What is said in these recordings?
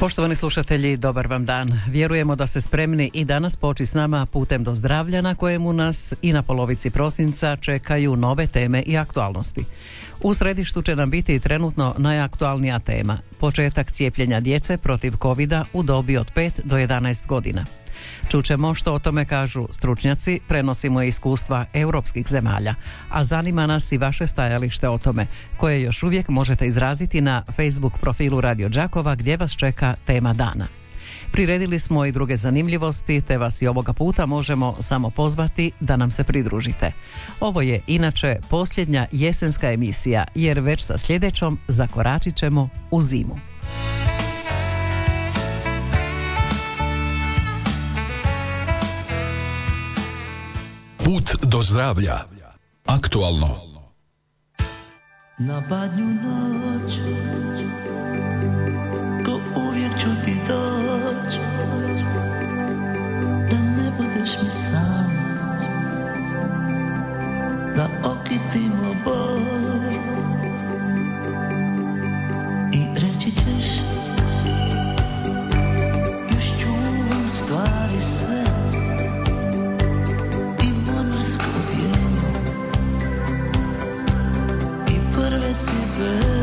Poštovani slušatelji, dobar vam dan. Vjerujemo da ste spremni i danas poći s nama putem do zdravlja na kojemu nas i na polovici prosinca čekaju nove teme i aktualnosti. U središtu će nam biti trenutno najaktualnija tema, početak cijepljenja djece protiv covid u dobi od 5 do 11 godina. Čućemo što o tome kažu stručnjaci, prenosimo iskustva europskih zemalja, a zanima nas i vaše stajalište o tome, koje još uvijek možete izraziti na Facebook profilu Radio Đakova gdje vas čeka tema dana. Priredili smo i druge zanimljivosti, te vas i ovoga puta možemo samo pozvati da nam se pridružite. Ovo je inače posljednja jesenska emisija, jer već sa sljedećom zakoračit ćemo u zimu. Put do zdravlja. Aktualno. Na badnju noć Ko uvijek ću ti doć Da ne budeš mi sam Da okitimo bor over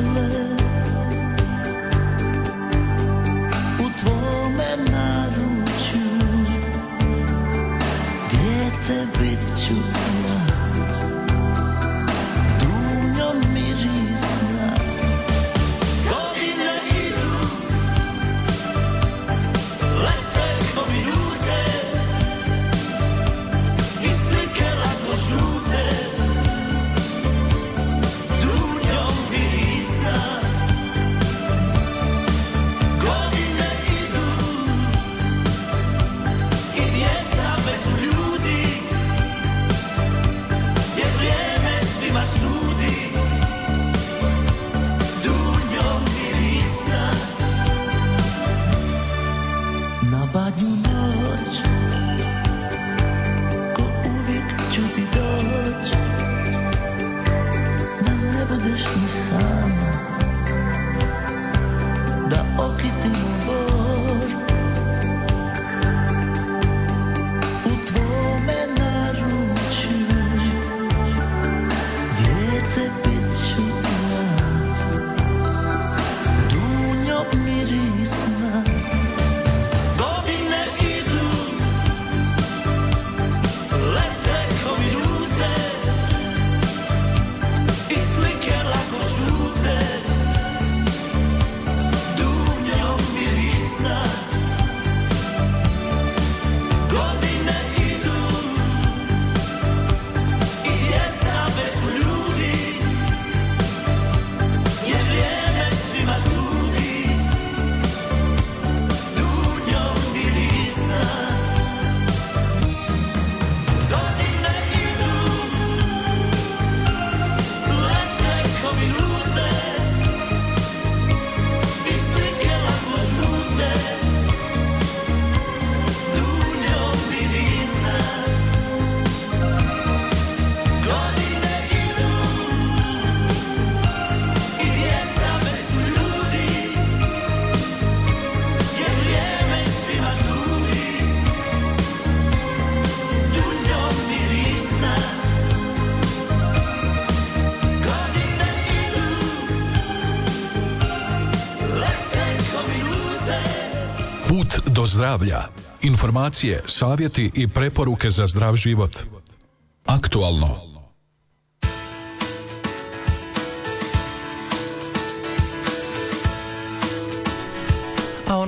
zdravlja. Informacije, savjeti i preporuke za zdrav život. Aktualno.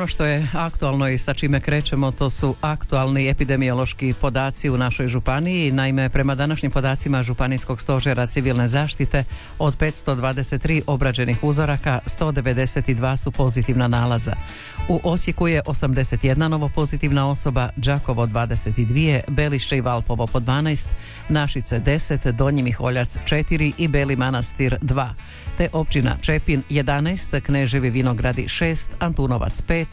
Što je aktualno i sa čime krećemo, to su aktualni epidemiološki podaci u našoj županiji. Naime, prema današnjim podacima Županijskog stožera civilne zaštite, od 523 obrađenih uzoraka, 192 su pozitivna nalaza. U Osijeku je 81 novo pozitivna osoba, Đakovo 22, Belišće i Valpovo po 12, Našice 10, Donji Miholjac 4 i Beli Manastir 2 te općina Čepin 11, Kneževi Vinogradi 6, Antunovac 5,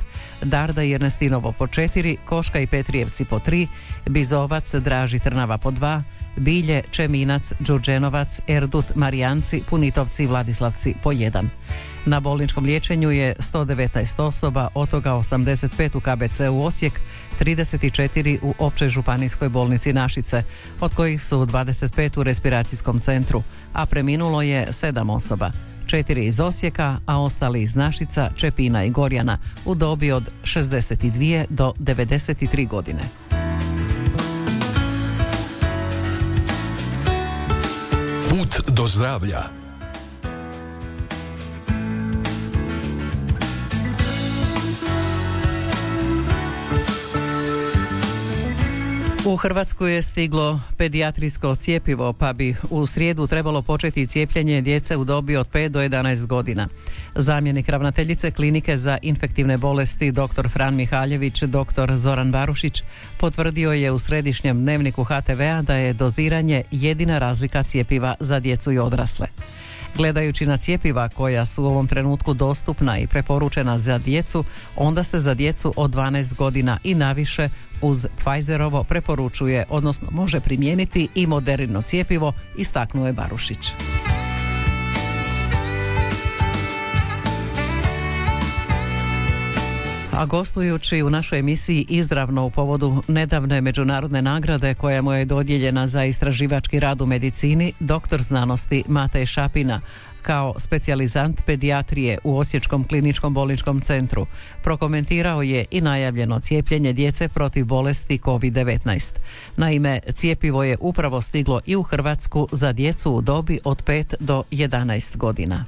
Darda i Ernestinovo po 4, Koška i Petrijevci po 3, Bizovac, Draži Trnava po 2, Bilje, Čeminac, Đurđenovac, Erdut, Marijanci, Punitovci i Vladislavci po 1. Na bolničkom liječenju je 119 osoba, od toga 85 u KBC u Osijek, 34 u općoj županijskoj bolnici Našice, od kojih su 25 u respiracijskom centru, a preminulo je 7 osoba. Četiri iz Osijeka, a ostali iz Našica, Čepina i Gorjana u dobi od 62 do 93 godine. Put do zdravlja. U Hrvatsku je stiglo pedijatrijsko cijepivo, pa bi u srijedu trebalo početi cijepljenje djece u dobi od 5 do 11 godina. Zamjenik ravnateljice klinike za infektivne bolesti dr. Fran Mihaljević, dr. Zoran Barušić, potvrdio je u središnjem dnevniku HTV-a da je doziranje jedina razlika cijepiva za djecu i odrasle. Gledajući na cijepiva koja su u ovom trenutku dostupna i preporučena za djecu, onda se za djecu od 12 godina i naviše uz Pfizerovo preporučuje, odnosno može primijeniti i moderno cijepivo, istaknuo je Barušić. A gostujući u našoj emisiji izravno u povodu nedavne međunarodne nagrade koja mu je dodijeljena za istraživački rad u medicini, doktor znanosti Matej Šapina, kao specijalizant pedijatrije u Osječkom kliničkom bolničkom centru. Prokomentirao je i najavljeno cijepljenje djece protiv bolesti COVID-19. Naime, cijepivo je upravo stiglo i u Hrvatsku za djecu u dobi od 5 do 11 godina.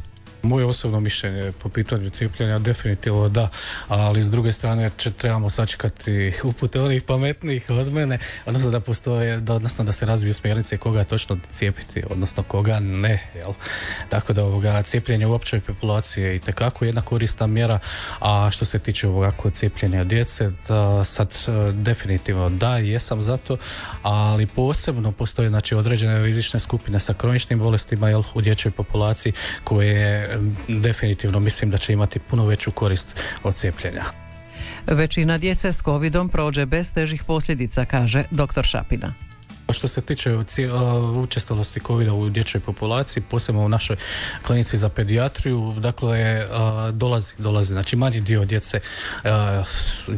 Moje osobno mišljenje po pitanju cijepljenja definitivno da, ali s druge strane će, trebamo sačekati upute onih pametnijih od mene, odnosno da postoje, da, odnosno da se razviju smjernice koga točno cijepiti, odnosno koga ne, jel? Tako da ovoga cijepljenje u općoj populaciji je itekako jedna korisna mjera, a što se tiče ovoga kod cijepljenja djece, da sad e, definitivno da, jesam za to, ali posebno postoje znači određene rizične skupine sa kroničnim bolestima jel, u dječjoj populaciji koje definitivno mislim da će imati puno veću korist od cijepljenja. Većina djece s covidom prođe bez težih posljedica, kaže dr. Šapina. Što se tiče cije- uh, učestalosti covid u dječjoj populaciji, posebno u našoj klinici za pedijatriju, dakle uh, dolazi, dolazi, znači manji dio djece uh,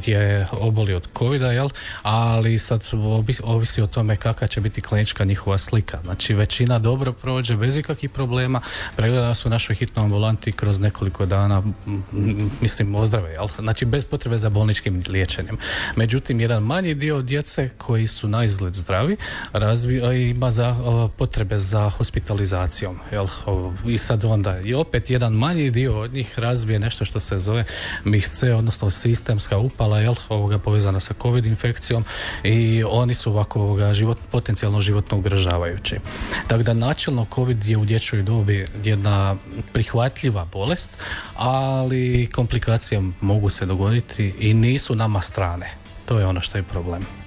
je oboli od covid jel? ali sad ovi- ovisi o tome kakva će biti klinička njihova slika. Znači većina dobro prođe bez ikakvih problema, pregleda su našoj hitnoj ambulanti kroz nekoliko dana, mislim ozdrave, jel? znači bez potrebe za bolničkim liječenjem. Međutim, jedan manji dio djece koji su na izgled zdravi, razvija, ima za potrebe za hospitalizacijom. Jel? I sad onda i opet jedan manji dio od njih razvije nešto što se zove MIS-C, odnosno sistemska upala, jel? Ovoga povezana sa COVID infekcijom i oni su ovako ovoga, život, potencijalno životno ugrožavajući. Tako da načelno COVID je u dječjoj dobi jedna prihvatljiva bolest, ali komplikacije mogu se dogoditi i nisu nama strane. To je ono što je problem.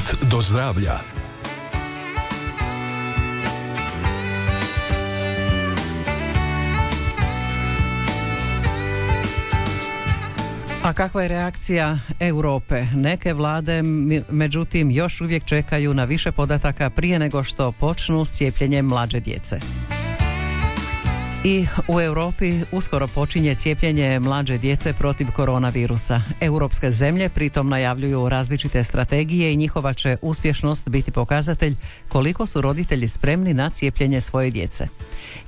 Put do zdravlja. A kakva je reakcija Europe? Neke vlade, međutim, još uvijek čekaju na više podataka prije nego što počnu s cijepljenjem mlađe djece. I u Europi uskoro počinje cijepljenje mlađe djece protiv koronavirusa. Europske zemlje pritom najavljuju različite strategije i njihova će uspješnost biti pokazatelj koliko su roditelji spremni na cijepljenje svoje djece.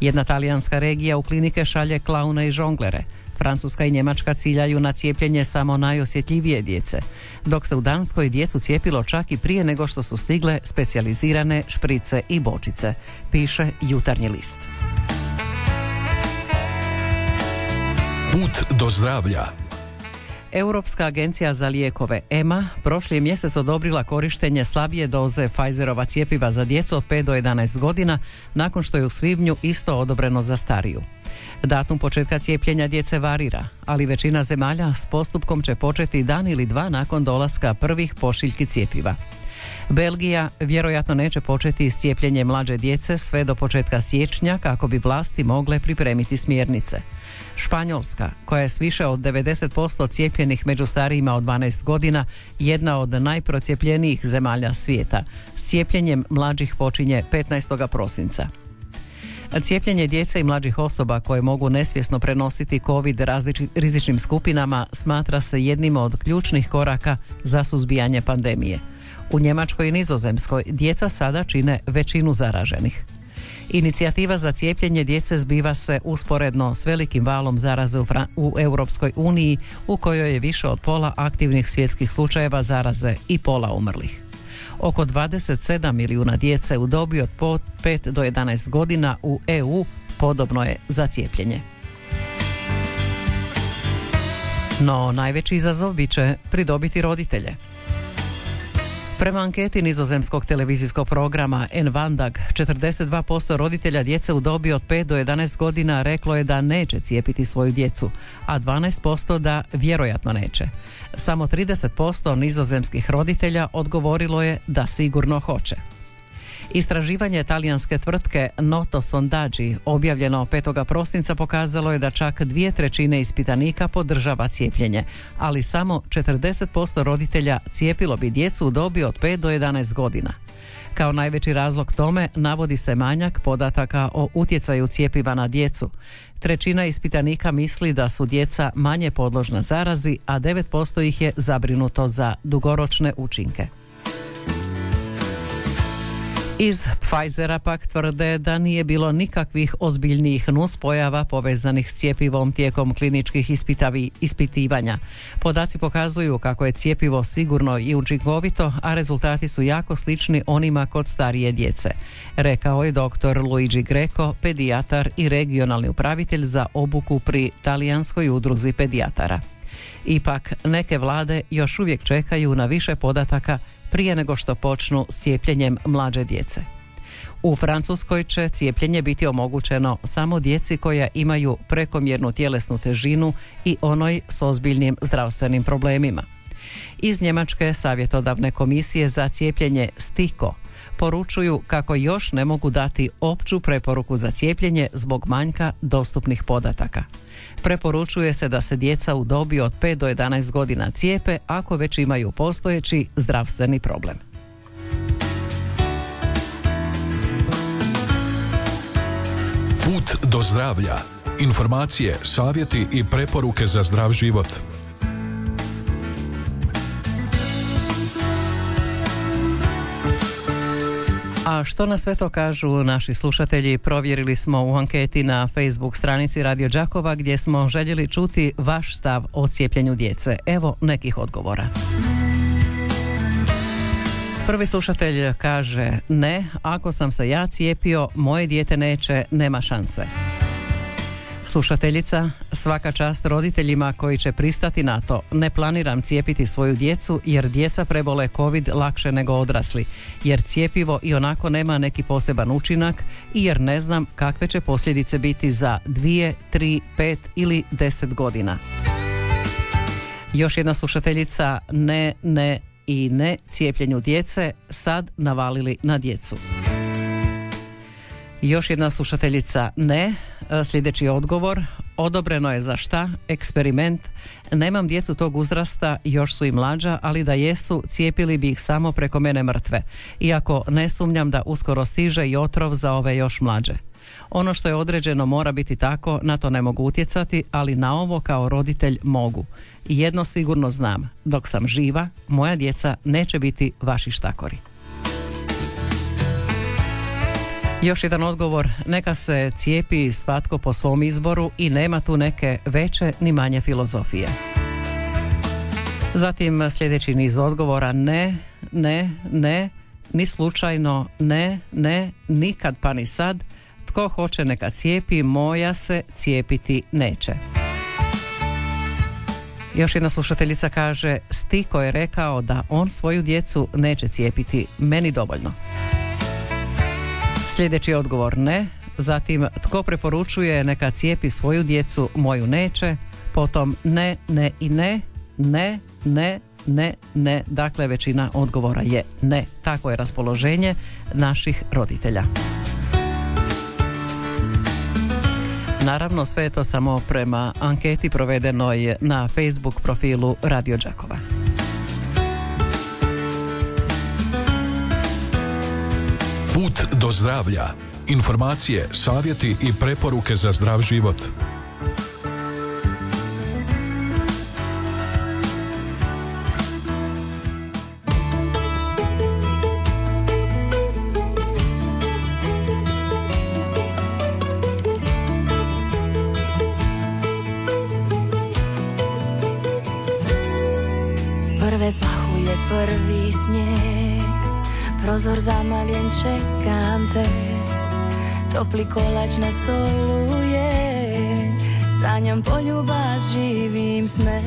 Jedna talijanska regija u klinike šalje klaune i žonglere. Francuska i Njemačka ciljaju na cijepljenje samo najosjetljivije djece, dok se u Danskoj djecu cijepilo čak i prije nego što su stigle specijalizirane šprice i bočice, piše Jutarnji list. Put do zdravlja. Europska agencija za lijekove EMA prošli je mjesec odobrila korištenje slabije doze Pfizerova cjepiva za djecu od 5 do 11 godina nakon što je u svibnju isto odobreno za stariju. Datum početka cijepljenja djece varira, ali većina zemalja s postupkom će početi dan ili dva nakon dolaska prvih pošiljki cjepiva. Belgija vjerojatno neće početi s cijepljenjem mlađe djece sve do početka siječnja kako bi vlasti mogle pripremiti smjernice. Španjolska, koja je s više od 90% cijepljenih među starijima od 12 godina, jedna od najprocijepljenijih zemalja svijeta. S cijepljenjem mlađih počinje 15. prosinca. Cijepljenje djece i mlađih osoba koje mogu nesvjesno prenositi COVID različi- rizičnim skupinama smatra se jednim od ključnih koraka za suzbijanje pandemije. U Njemačkoj i Nizozemskoj djeca sada čine većinu zaraženih. Inicijativa za cijepljenje djece zbiva se usporedno s velikim valom zaraze u, u Europskoj uniji u kojoj je više od pola aktivnih svjetskih slučajeva zaraze i pola umrlih. Oko 27 milijuna djece u dobi od po 5 do 11 godina u EU podobno je za cijepljenje. No najveći izazov bit će pridobiti roditelje. Prema anketi nizozemskog televizijskog programa Envandag, 42% roditelja djece u dobi od 5 do 11 godina reklo je da neće cijepiti svoju djecu, a 12% da vjerojatno neće. Samo 30% nizozemskih roditelja odgovorilo je da sigurno hoće. Istraživanje talijanske tvrtke Noto Sondaggi objavljeno 5. prosinca pokazalo je da čak dvije trećine ispitanika podržava cijepljenje, ali samo 40% roditelja cijepilo bi djecu u dobi od 5 do 11 godina. Kao najveći razlog tome navodi se manjak podataka o utjecaju cijepiva na djecu. Trećina ispitanika misli da su djeca manje podložna zarazi, a 9% ih je zabrinuto za dugoročne učinke. Iz Pfizera pak tvrde da nije bilo nikakvih ozbiljnijih nuspojava povezanih s cijepivom tijekom kliničkih ispitavi, ispitivanja. Podaci pokazuju kako je cijepivo sigurno i učinkovito, a rezultati su jako slični onima kod starije djece. Rekao je dr. Luigi Greco, pedijatar i regionalni upravitelj za obuku pri talijanskoj udruzi pedijatara. Ipak, neke vlade još uvijek čekaju na više podataka prije nego što počnu s cijepljenjem mlađe djece. U Francuskoj će cijepljenje biti omogućeno samo djeci koja imaju prekomjernu tjelesnu težinu i onoj s ozbiljnim zdravstvenim problemima. Iz Njemačke savjetodavne komisije za cijepljenje STIKO poručuju kako još ne mogu dati opću preporuku za cijepljenje zbog manjka dostupnih podataka. Preporučuje se da se djeca u dobi od 5 do 11 godina cijepe ako već imaju postojeći zdravstveni problem. Put do zdravlja. Informacije, savjeti i preporuke za zdrav život. A što na sve to kažu naši slušatelji? Provjerili smo u anketi na Facebook stranici Radio Đakova gdje smo željeli čuti vaš stav o cijepljenju djece. Evo nekih odgovora. Prvi slušatelj kaže ne, ako sam se ja cijepio, moje dijete neće, nema šanse. Slušateljica, svaka čast roditeljima koji će pristati na to. Ne planiram cijepiti svoju djecu jer djeca prebole covid lakše nego odrasli. Jer cijepivo i onako nema neki poseban učinak i jer ne znam kakve će posljedice biti za dvije, tri, pet ili deset godina. Još jedna slušateljica ne, ne i ne cijepljenju djece sad navalili na djecu. Još jedna slušateljica ne. E, Sljedeći odgovor. Odobreno je za šta? Eksperiment. Nemam djecu tog uzrasta, još su i mlađa, ali da jesu, cijepili bi ih samo preko mene mrtve. Iako ne sumnjam da uskoro stiže i otrov za ove još mlađe. Ono što je određeno mora biti tako, na to ne mogu utjecati, ali na ovo kao roditelj mogu. Jedno sigurno znam, dok sam živa, moja djeca neće biti vaši štakori. Još jedan odgovor, neka se cijepi svatko po svom izboru i nema tu neke veće ni manje filozofije. Zatim sljedeći niz odgovora, ne, ne, ne, ni slučajno, ne, ne, nikad pa ni sad, tko hoće neka cijepi, moja se cijepiti neće. Još jedna slušateljica kaže, Stiko je rekao da on svoju djecu neće cijepiti, meni dovoljno. Sljedeći je odgovor ne, zatim tko preporučuje neka cijepi svoju djecu, moju neće, potom ne, ne i ne, ne, ne, ne, ne, dakle većina odgovora je ne. Tako je raspoloženje naših roditelja. Naravno, sve je to samo prema anketi provedenoj na Facebook profilu Radio Đakova. Put do zdravlja. Informacije, savjeti i preporuke za zdrav život. Prozor zamagljen, čekam te. Topli kolač na stolu je. Sanjam poljubac, živim sne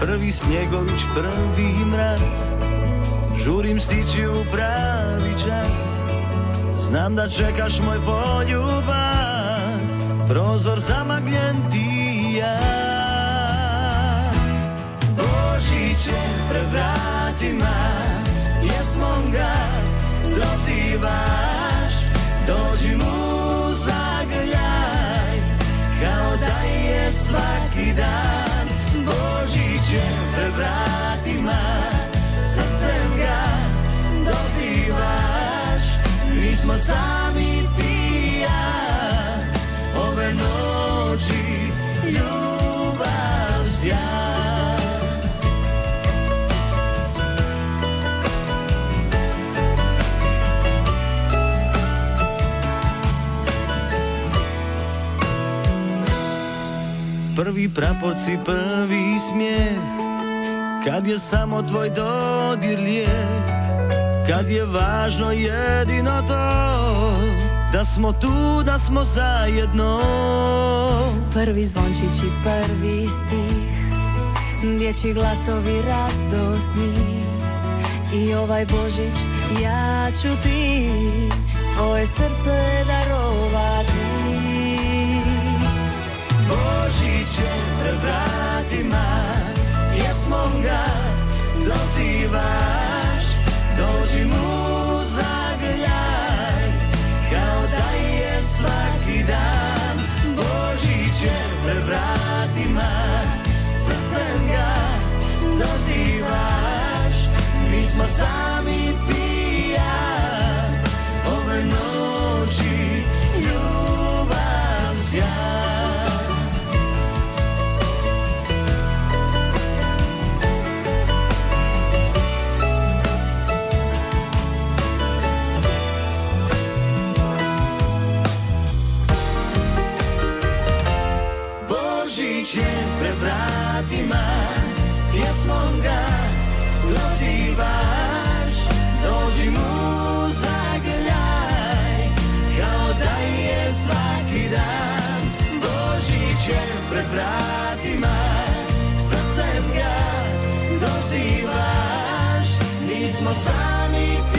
Prvi snjegović, prvi mraz. Žurim stići u pravi čas. Znam da čekaš moj poljubac Prozor zamagljen ti i ja. Božić je pred vratima Jesmo ga dozivaš Dođi mu zagrljaj Kao da je svaki dan Božić je pred vratima Srcem ga dozivaš. Nismo sami Prvi praporci, prvi smijeh. Kad je samo tvoj dodir lijek Kad je važno jedino to Da smo tu, da smo zajedno. Prvi zvončić i prvi stih Dječji glasovi radosni. I ovaj Božić ja ću ti Svoje srce darovati Je pred vratima Jesmo ga dozivaš. Dođi mu zagrljaj Kao da je svaki dan. Božić je pred vratima Srcem ga dozivaš. Nismo sami ti i ja pred vratima Srcem ga dozivaš. Nismo sami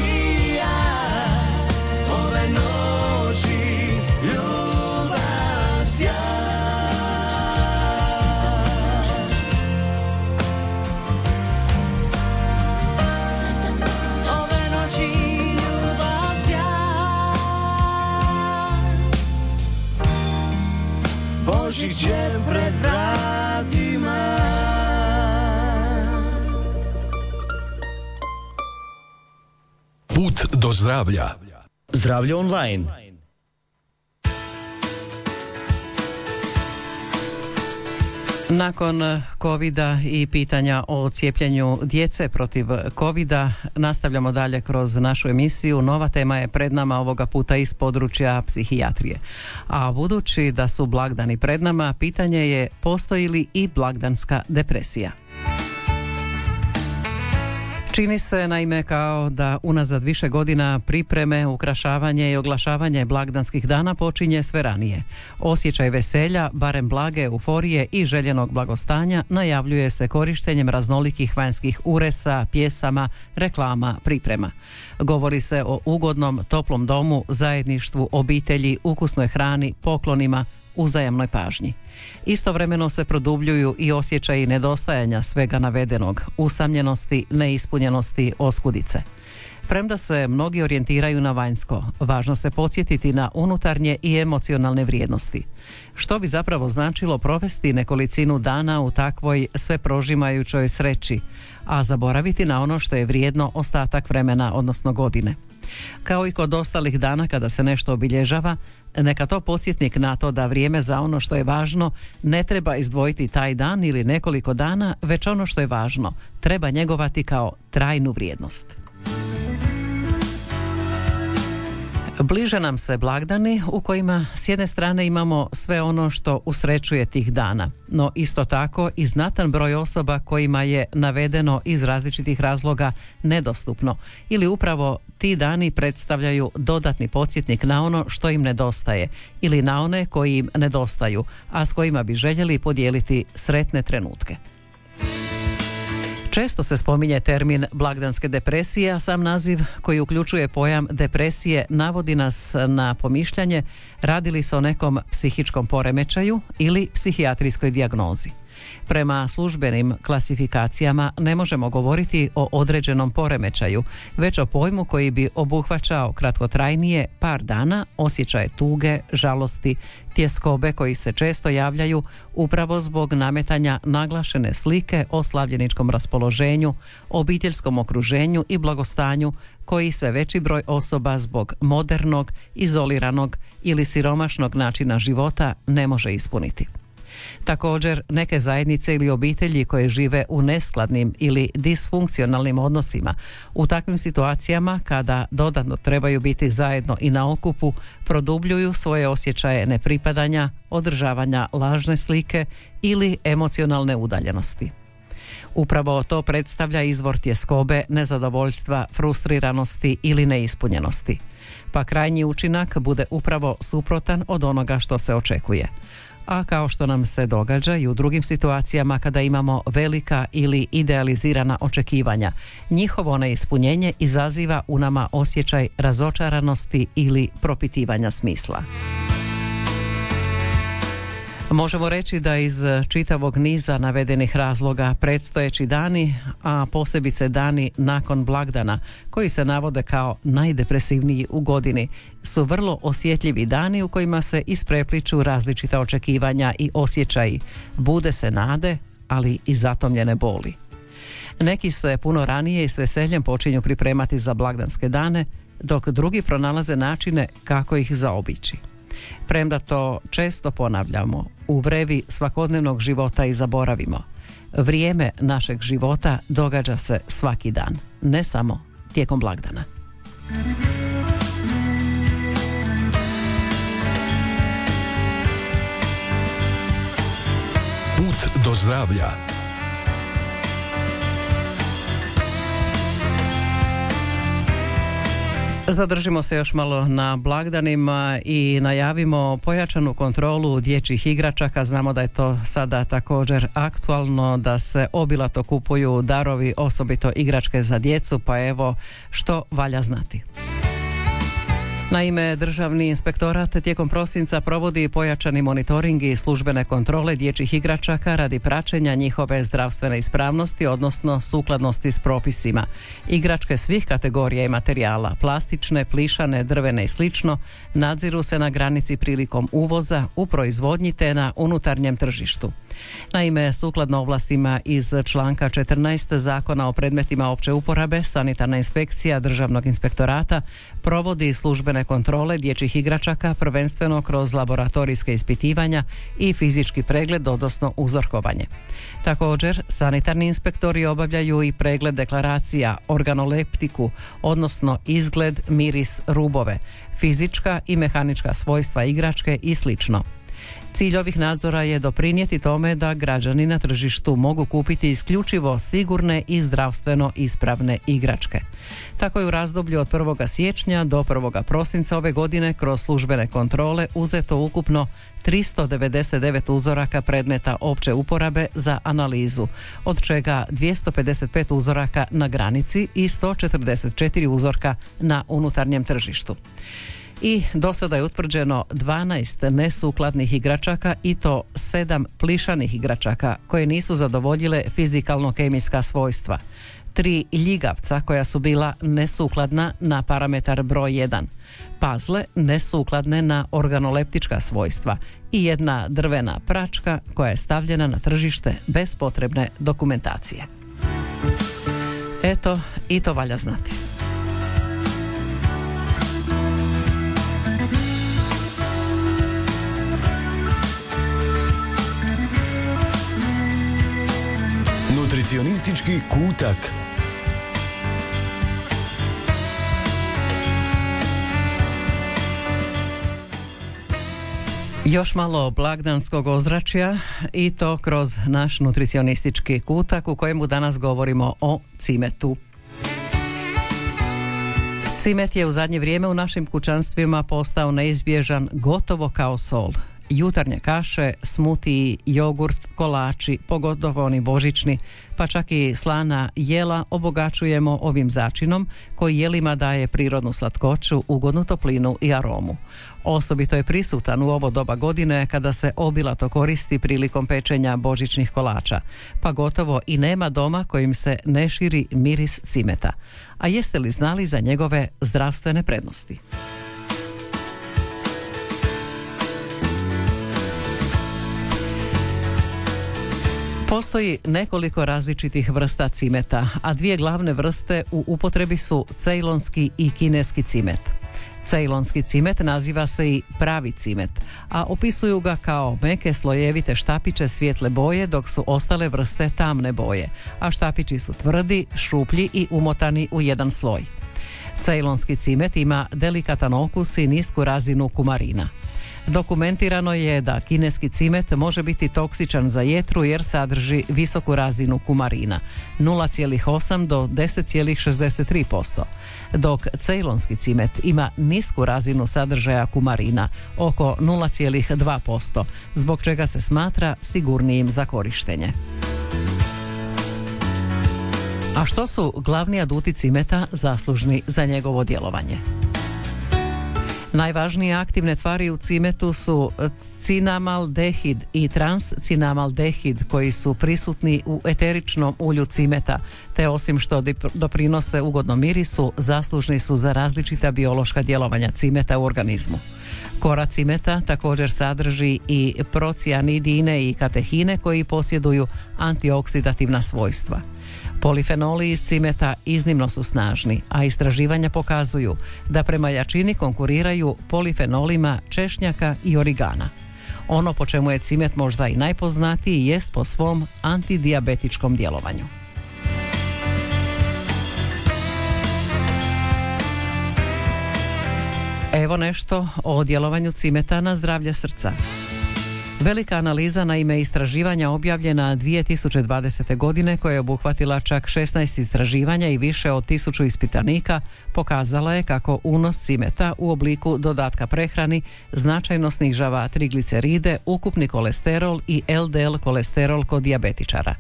zdravlja. Zdravlje online. Nakon covida i pitanja o cijepljenju djece protiv covida nastavljamo dalje kroz našu emisiju. Nova tema je pred nama ovoga puta iz područja psihijatrije. A budući da su blagdani pred nama, pitanje je postoji li i blagdanska depresija. Čini se naime kao da unazad više godina pripreme, ukrašavanje i oglašavanje blagdanskih dana počinje sve ranije. Osjećaj veselja, barem blage euforije i željenog blagostanja najavljuje se korištenjem raznolikih vanjskih uresa, pjesama, reklama, priprema. Govori se o ugodnom, toplom domu, zajedništvu, obitelji, ukusnoj hrani, poklonima, uzajamnoj pažnji. Istovremeno se produbljuju i osjećaji nedostajanja svega navedenog, usamljenosti, neispunjenosti, oskudice. Premda se mnogi orijentiraju na vanjsko, važno se podsjetiti na unutarnje i emocionalne vrijednosti. Što bi zapravo značilo provesti nekolicinu dana u takvoj sve prožimajućoj sreći, a zaboraviti na ono što je vrijedno ostatak vremena, odnosno godine. Kao i kod ostalih dana kada se nešto obilježava, neka to podsjetnik na to da vrijeme za ono što je važno ne treba izdvojiti taj dan ili nekoliko dana, već ono što je važno treba njegovati kao trajnu vrijednost. Bliže nam se blagdani u kojima s jedne strane imamo sve ono što usrećuje tih dana, no isto tako i znatan broj osoba kojima je navedeno iz različitih razloga nedostupno ili upravo ti dani predstavljaju dodatni podsjetnik na ono što im nedostaje ili na one koji im nedostaju, a s kojima bi željeli podijeliti sretne trenutke. Često se spominje termin blagdanske depresije, a sam naziv koji uključuje pojam depresije navodi nas na pomišljanje radili se o nekom psihičkom poremećaju ili psihijatrijskoj dijagnozi. Prema službenim klasifikacijama ne možemo govoriti o određenom poremećaju, već o pojmu koji bi obuhvaćao kratkotrajnije par dana osjećaje tuge, žalosti, tjeskobe koji se često javljaju upravo zbog nametanja naglašene slike o slavljeničkom raspoloženju, obiteljskom okruženju i blagostanju koji sve veći broj osoba zbog modernog, izoliranog ili siromašnog načina života ne može ispuniti. Također, neke zajednice ili obitelji koje žive u neskladnim ili disfunkcionalnim odnosima, u takvim situacijama kada dodatno trebaju biti zajedno i na okupu, produbljuju svoje osjećaje nepripadanja, održavanja lažne slike ili emocionalne udaljenosti. Upravo to predstavlja izvor tjeskobe, nezadovoljstva, frustriranosti ili neispunjenosti. Pa krajnji učinak bude upravo suprotan od onoga što se očekuje a kao što nam se događa i u drugim situacijama kada imamo velika ili idealizirana očekivanja. Njihovo neispunjenje izaziva u nama osjećaj razočaranosti ili propitivanja smisla. Možemo reći da iz čitavog niza navedenih razloga predstojeći dani, a posebice dani nakon blagdana, koji se navode kao najdepresivniji u godini, su vrlo osjetljivi dani u kojima se isprepliču različita očekivanja i osjećaji. Bude se nade, ali i zatomljene boli. Neki se puno ranije i s veseljem počinju pripremati za blagdanske dane, dok drugi pronalaze načine kako ih zaobići. Premda to često ponavljamo, u vrevi svakodnevnog života i zaboravimo. Vrijeme našeg života događa se svaki dan, ne samo tijekom blagdana. Put do zdravlja Zadržimo se još malo na blagdanima i najavimo pojačanu kontrolu dječjih igračaka. Znamo da je to sada također aktualno da se obilato kupuju darovi, osobito igračke za djecu, pa evo što valja znati. Naime, Državni inspektorat tijekom prosinca provodi pojačani monitoring i službene kontrole dječjih igračaka radi praćenja njihove zdravstvene ispravnosti, odnosno sukladnosti s propisima. Igračke svih kategorija i materijala, plastične, plišane, drvene i slično, nadziru se na granici prilikom uvoza, u proizvodnji te na unutarnjem tržištu. Naime, sukladno ovlastima iz članka 14 zakona o predmetima opće uporabe, sanitarna inspekcija Državnog inspektorata provodi službene kontrole dječjih igračaka prvenstveno kroz laboratorijske ispitivanja i fizički pregled, odnosno uzorkovanje. Također, sanitarni inspektori obavljaju i pregled deklaracija, organoleptiku, odnosno izgled, miris, rubove, fizička i mehanička svojstva igračke i slično. Cilj ovih nadzora je doprinijeti tome da građani na tržištu mogu kupiti isključivo sigurne i zdravstveno ispravne igračke. Tako je u razdoblju od 1. siječnja do 1. prosinca ove godine kroz službene kontrole uzeto ukupno 399 uzoraka predmeta opće uporabe za analizu, od čega 255 uzoraka na granici i 144 uzorka na unutarnjem tržištu i do sada je utvrđeno 12 nesukladnih igračaka i to 7 plišanih igračaka koje nisu zadovoljile fizikalno-kemijska svojstva. Tri ljigavca koja su bila nesukladna na parametar broj 1, pazle nesukladne na organoleptička svojstva i jedna drvena pračka koja je stavljena na tržište bez potrebne dokumentacije. Eto, i to valja znati. Nutricionistički kutak. Još malo blagdanskog ozračja i to kroz naš nutricionistički kutak u kojemu danas govorimo o cimetu. Cimet je u zadnje vrijeme u našim kućanstvima postao neizbježan gotovo kao sol. Jutarnje kaše, smutiji, jogurt, kolači, pogotovo oni božićni, pa čak i slana jela obogaćujemo ovim začinom koji jelima daje prirodnu slatkoću, ugodnu toplinu i aromu. Osobito je prisutan u ovo doba godine kada se obilato koristi prilikom pečenja božićnih kolača, pa gotovo i nema doma kojim se ne širi miris cimeta. A jeste li znali za njegove zdravstvene prednosti? Postoji nekoliko različitih vrsta cimeta, a dvije glavne vrste u upotrebi su cejlonski i kineski cimet. Cejlonski cimet naziva se i pravi cimet, a opisuju ga kao meke slojevite štapiće svijetle boje dok su ostale vrste tamne boje, a štapići su tvrdi, šuplji i umotani u jedan sloj. Cejlonski cimet ima delikatan okus i nisku razinu kumarina. Dokumentirano je da kineski cimet može biti toksičan za jetru jer sadrži visoku razinu kumarina 0,8 do 10,63%, dok cejlonski cimet ima nisku razinu sadržaja kumarina oko 0,2%, zbog čega se smatra sigurnijim za korištenje. A što su glavni aduti cimeta zaslužni za njegovo djelovanje? Najvažnije aktivne tvari u cimetu su cinamaldehid i transcinamaldehid koji su prisutni u eteričnom ulju cimeta, te osim što doprinose ugodnom mirisu, zaslužni su za različita biološka djelovanja cimeta u organizmu. Kora cimeta također sadrži i procijanidine i katehine koji posjeduju antioksidativna svojstva. Polifenoli iz cimeta iznimno su snažni, a istraživanja pokazuju da prema jačini konkuriraju polifenolima češnjaka i origana. Ono po čemu je cimet možda i najpoznatiji jest po svom antidijabetičkom djelovanju. Evo nešto o djelovanju cimeta na zdravlje srca. Velika analiza na ime istraživanja objavljena 2020. godine koja je obuhvatila čak 16 istraživanja i više od tisuću ispitanika pokazala je kako unos cimeta u obliku dodatka prehrani značajno snižava trigliceride, ukupni kolesterol i LDL kolesterol kod dijabetičara.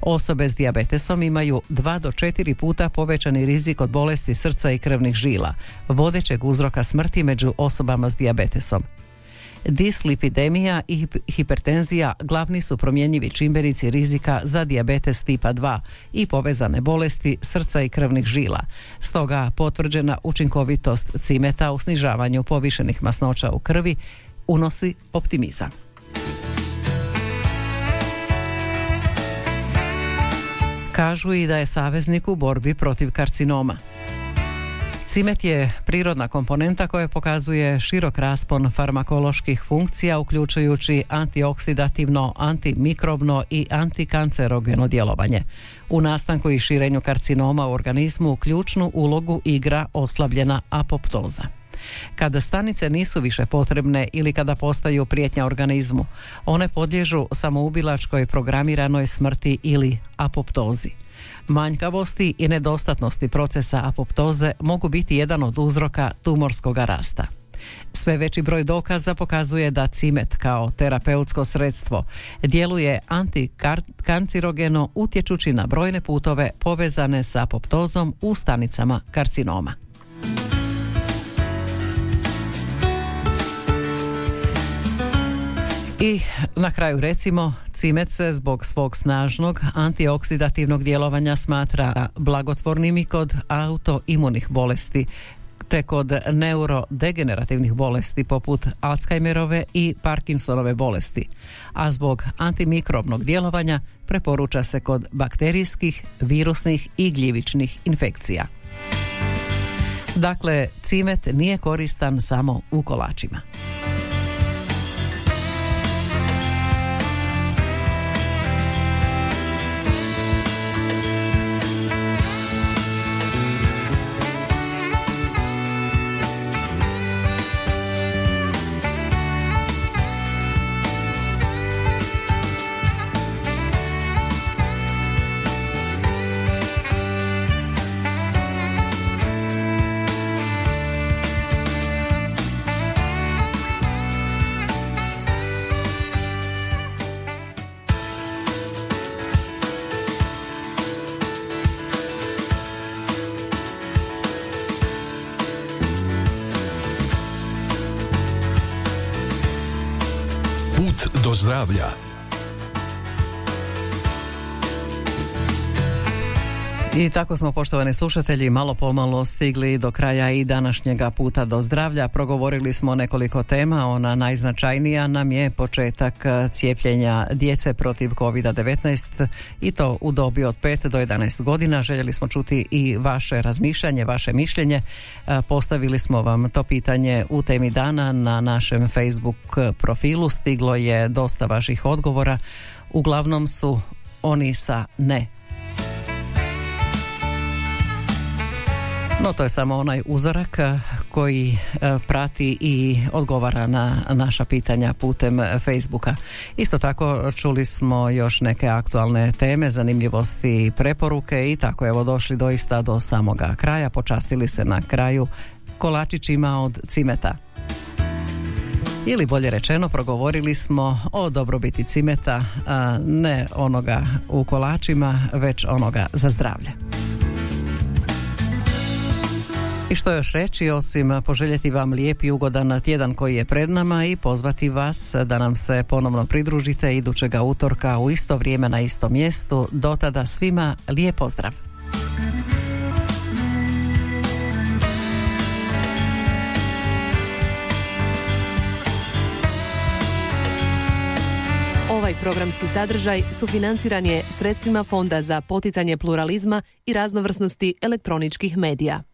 Osobe s dijabetesom imaju 2 do 4 puta povećani rizik od bolesti srca i krvnih žila, vodećeg uzroka smrti među osobama s dijabetesom. Dislipidemija i hipertenzija glavni su promjenjivi čimbenici rizika za dijabetes tipa 2 i povezane bolesti srca i krvnih žila. Stoga potvrđena učinkovitost cimeta u snižavanju povišenih masnoća u krvi unosi optimizam. Kažu i da je saveznik u borbi protiv karcinoma. Cimet je prirodna komponenta koja pokazuje širok raspon farmakoloških funkcija uključujući antioksidativno, antimikrobno i antikancerogeno djelovanje. U nastanku i širenju karcinoma u organizmu ključnu ulogu igra oslabljena apoptoza. Kada stanice nisu više potrebne ili kada postaju prijetnja organizmu, one podliježu samoubilačkoj programiranoj smrti ili apoptozi. Manjkavosti i nedostatnosti procesa apoptoze mogu biti jedan od uzroka tumorskog rasta. Sve veći broj dokaza pokazuje da cimet kao terapeutsko sredstvo djeluje antikancerogeno utječući na brojne putove povezane sa apoptozom u stanicama karcinoma. I na kraju recimo, cimet se zbog svog snažnog antioksidativnog djelovanja smatra blagotvornim i kod autoimunih bolesti, te kod neurodegenerativnih bolesti poput Alzheimerove i Parkinsonove bolesti, a zbog antimikrobnog djelovanja preporuča se kod bakterijskih, virusnih i gljivičnih infekcija. Dakle, cimet nije koristan samo u kolačima. Do zdravlja. I tako smo, poštovani slušatelji, malo pomalo stigli do kraja i današnjega puta do zdravlja. Progovorili smo nekoliko tema, ona najznačajnija nam je početak eh, cijepljenja djece protiv COVID-19 i to u dobi od 5 do 11 godina. Željeli smo čuti i vaše razmišljanje, vaše mišljenje. Eh, Postavili smo vam to pitanje u temi dana na našem Facebook profilu. Stiglo je dosta vaših odgovora. Uglavnom su oni sa ne. No to je samo onaj uzorak eh, koji eh, prati i odgovara na naša pitanja putem Facebooka. Isto tako čuli smo još neke aktualne teme, zanimljivosti i preporuke i tako evo došli doista do samoga kraja. Počastili se na kraju kolačićima od cimeta. Ili bolje rečeno, progovorili smo o dobrobiti cimeta, ne onoga u kolačima, već onoga za zdravlje. I što još reći osim poželjeti vam lijep i ugodan tjedan koji je pred nama i pozvati vas da nam se ponovno pridružite idućega utorka u isto vrijeme na istom mjestu. Do tada svima lijep pozdrav. Ovaj programski sadržaj sufinanciran je sredstvima Fonda za poticanje pluralizma i raznovrsnosti elektroničkih medija.